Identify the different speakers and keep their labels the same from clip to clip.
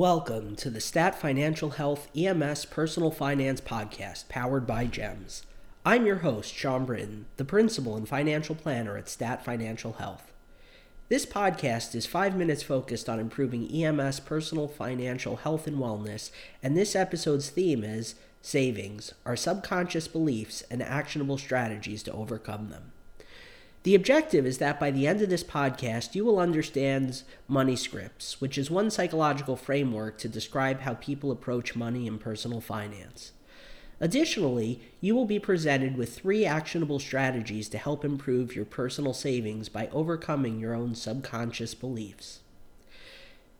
Speaker 1: Welcome to the Stat Financial Health EMS Personal Finance Podcast powered by GEMS. I'm your host, Sean Britton, the principal and financial planner at Stat Financial Health. This podcast is five minutes focused on improving EMS personal financial health and wellness, and this episode's theme is Savings, our subconscious beliefs and actionable strategies to overcome them. The objective is that by the end of this podcast, you will understand money scripts, which is one psychological framework to describe how people approach money and personal finance. Additionally, you will be presented with three actionable strategies to help improve your personal savings by overcoming your own subconscious beliefs.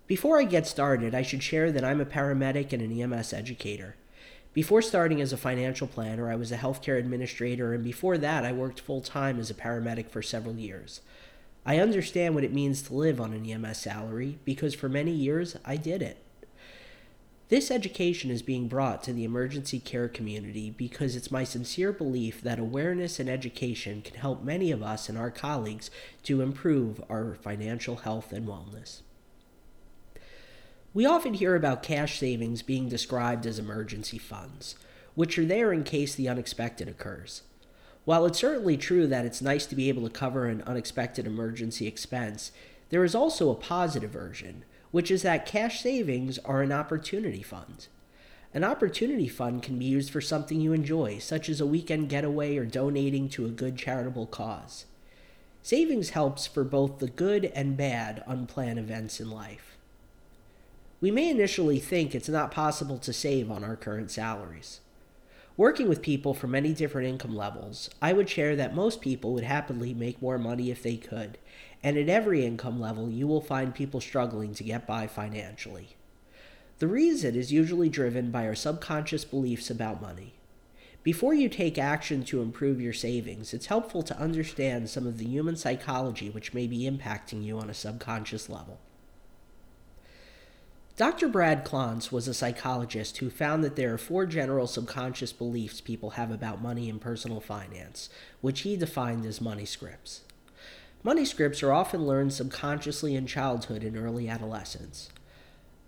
Speaker 1: Before I get started, I should share that I'm a paramedic and an EMS educator. Before starting as a financial planner, I was a healthcare administrator, and before that, I worked full time as a paramedic for several years. I understand what it means to live on an EMS salary because for many years I did it. This education is being brought to the emergency care community because it's my sincere belief that awareness and education can help many of us and our colleagues to improve our financial health and wellness. We often hear about cash savings being described as emergency funds, which are there in case the unexpected occurs. While it's certainly true that it's nice to be able to cover an unexpected emergency expense, there is also a positive version, which is that cash savings are an opportunity fund. An opportunity fund can be used for something you enjoy, such as a weekend getaway or donating to a good charitable cause. Savings helps for both the good and bad unplanned events in life. We may initially think it's not possible to save on our current salaries. Working with people from many different income levels, I would share that most people would happily make more money if they could, and at every income level, you will find people struggling to get by financially. The reason is usually driven by our subconscious beliefs about money. Before you take action to improve your savings, it's helpful to understand some of the human psychology which may be impacting you on a subconscious level. Dr. Brad Klontz was a psychologist who found that there are four general subconscious beliefs people have about money and personal finance, which he defined as money scripts. Money scripts are often learned subconsciously in childhood and early adolescence.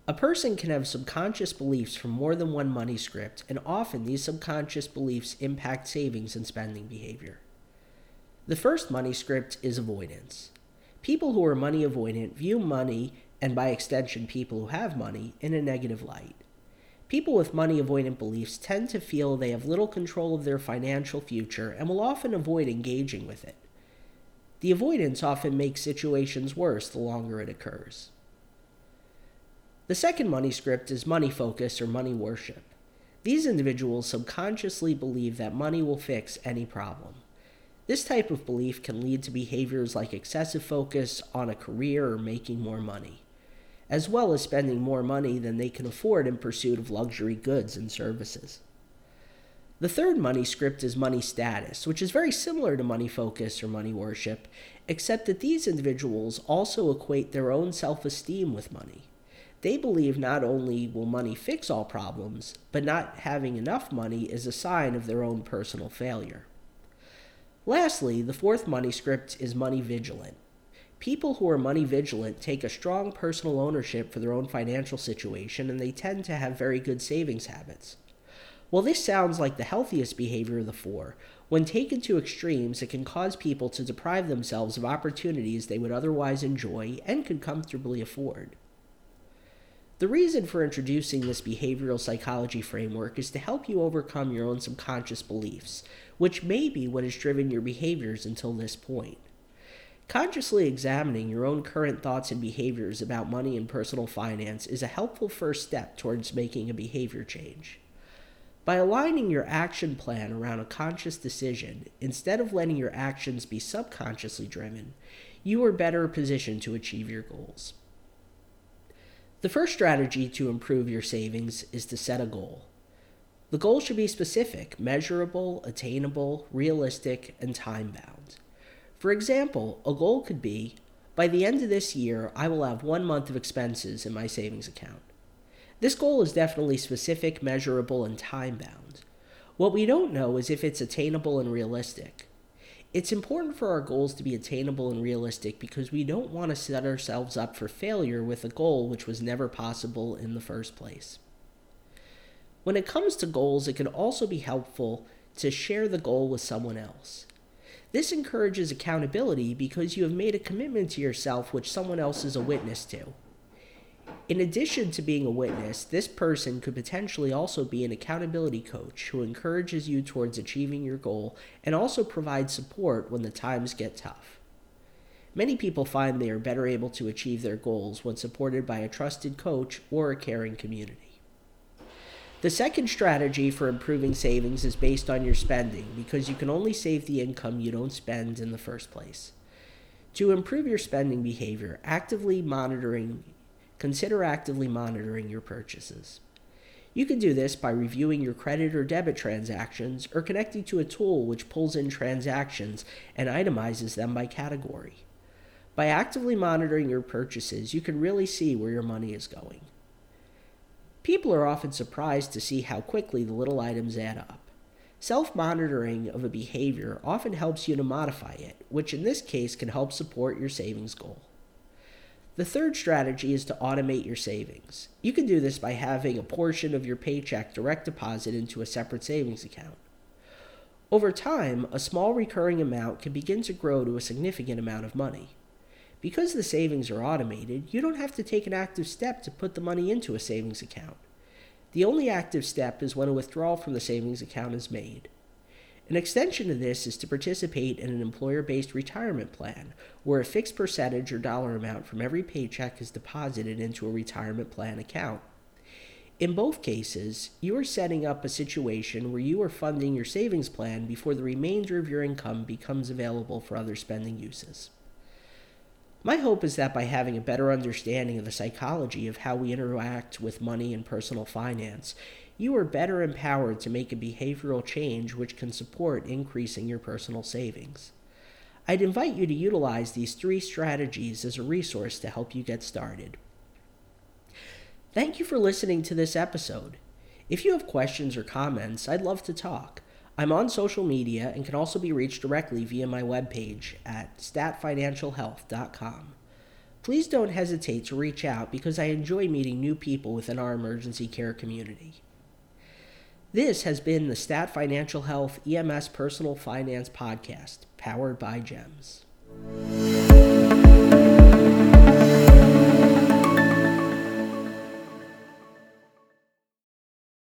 Speaker 1: A person can have subconscious beliefs from more than one money script, and often these subconscious beliefs impact savings and spending behavior. The first money script is avoidance. People who are money avoidant view money and by extension, people who have money, in a negative light. People with money avoidant beliefs tend to feel they have little control of their financial future and will often avoid engaging with it. The avoidance often makes situations worse the longer it occurs. The second money script is money focus or money worship. These individuals subconsciously believe that money will fix any problem. This type of belief can lead to behaviors like excessive focus on a career or making more money as well as spending more money than they can afford in pursuit of luxury goods and services. The third money script is money status, which is very similar to money focus or money worship, except that these individuals also equate their own self esteem with money. They believe not only will money fix all problems, but not having enough money is a sign of their own personal failure. Lastly, the fourth money script is money vigilant. People who are money vigilant take a strong personal ownership for their own financial situation and they tend to have very good savings habits. While this sounds like the healthiest behavior of the four, when taken to extremes, it can cause people to deprive themselves of opportunities they would otherwise enjoy and could comfortably afford. The reason for introducing this behavioral psychology framework is to help you overcome your own subconscious beliefs, which may be what has driven your behaviors until this point. Consciously examining your own current thoughts and behaviors about money and personal finance is a helpful first step towards making a behavior change. By aligning your action plan around a conscious decision, instead of letting your actions be subconsciously driven, you are better positioned to achieve your goals. The first strategy to improve your savings is to set a goal. The goal should be specific, measurable, attainable, realistic, and time bound. For example, a goal could be by the end of this year, I will have one month of expenses in my savings account. This goal is definitely specific, measurable, and time bound. What we don't know is if it's attainable and realistic. It's important for our goals to be attainable and realistic because we don't want to set ourselves up for failure with a goal which was never possible in the first place. When it comes to goals, it can also be helpful to share the goal with someone else. This encourages accountability because you have made a commitment to yourself which someone else is a witness to. In addition to being a witness, this person could potentially also be an accountability coach who encourages you towards achieving your goal and also provides support when the times get tough. Many people find they are better able to achieve their goals when supported by a trusted coach or a caring community. The second strategy for improving savings is based on your spending because you can only save the income you don't spend in the first place. To improve your spending behavior, actively monitoring consider actively monitoring your purchases. You can do this by reviewing your credit or debit transactions or connecting to a tool which pulls in transactions and itemizes them by category. By actively monitoring your purchases, you can really see where your money is going. People are often surprised to see how quickly the little items add up. Self monitoring of a behavior often helps you to modify it, which in this case can help support your savings goal. The third strategy is to automate your savings. You can do this by having a portion of your paycheck direct deposit into a separate savings account. Over time, a small recurring amount can begin to grow to a significant amount of money. Because the savings are automated, you don't have to take an active step to put the money into a savings account. The only active step is when a withdrawal from the savings account is made. An extension of this is to participate in an employer based retirement plan, where a fixed percentage or dollar amount from every paycheck is deposited into a retirement plan account. In both cases, you are setting up a situation where you are funding your savings plan before the remainder of your income becomes available for other spending uses. My hope is that by having a better understanding of the psychology of how we interact with money and personal finance, you are better empowered to make a behavioral change which can support increasing your personal savings. I'd invite you to utilize these three strategies as a resource to help you get started. Thank you for listening to this episode. If you have questions or comments, I'd love to talk. I'm on social media and can also be reached directly via my webpage at statfinancialhealth.com. Please don't hesitate to reach out because I enjoy meeting new people within our emergency care community. This has been the Stat Financial Health EMS Personal Finance Podcast, powered by GEMS.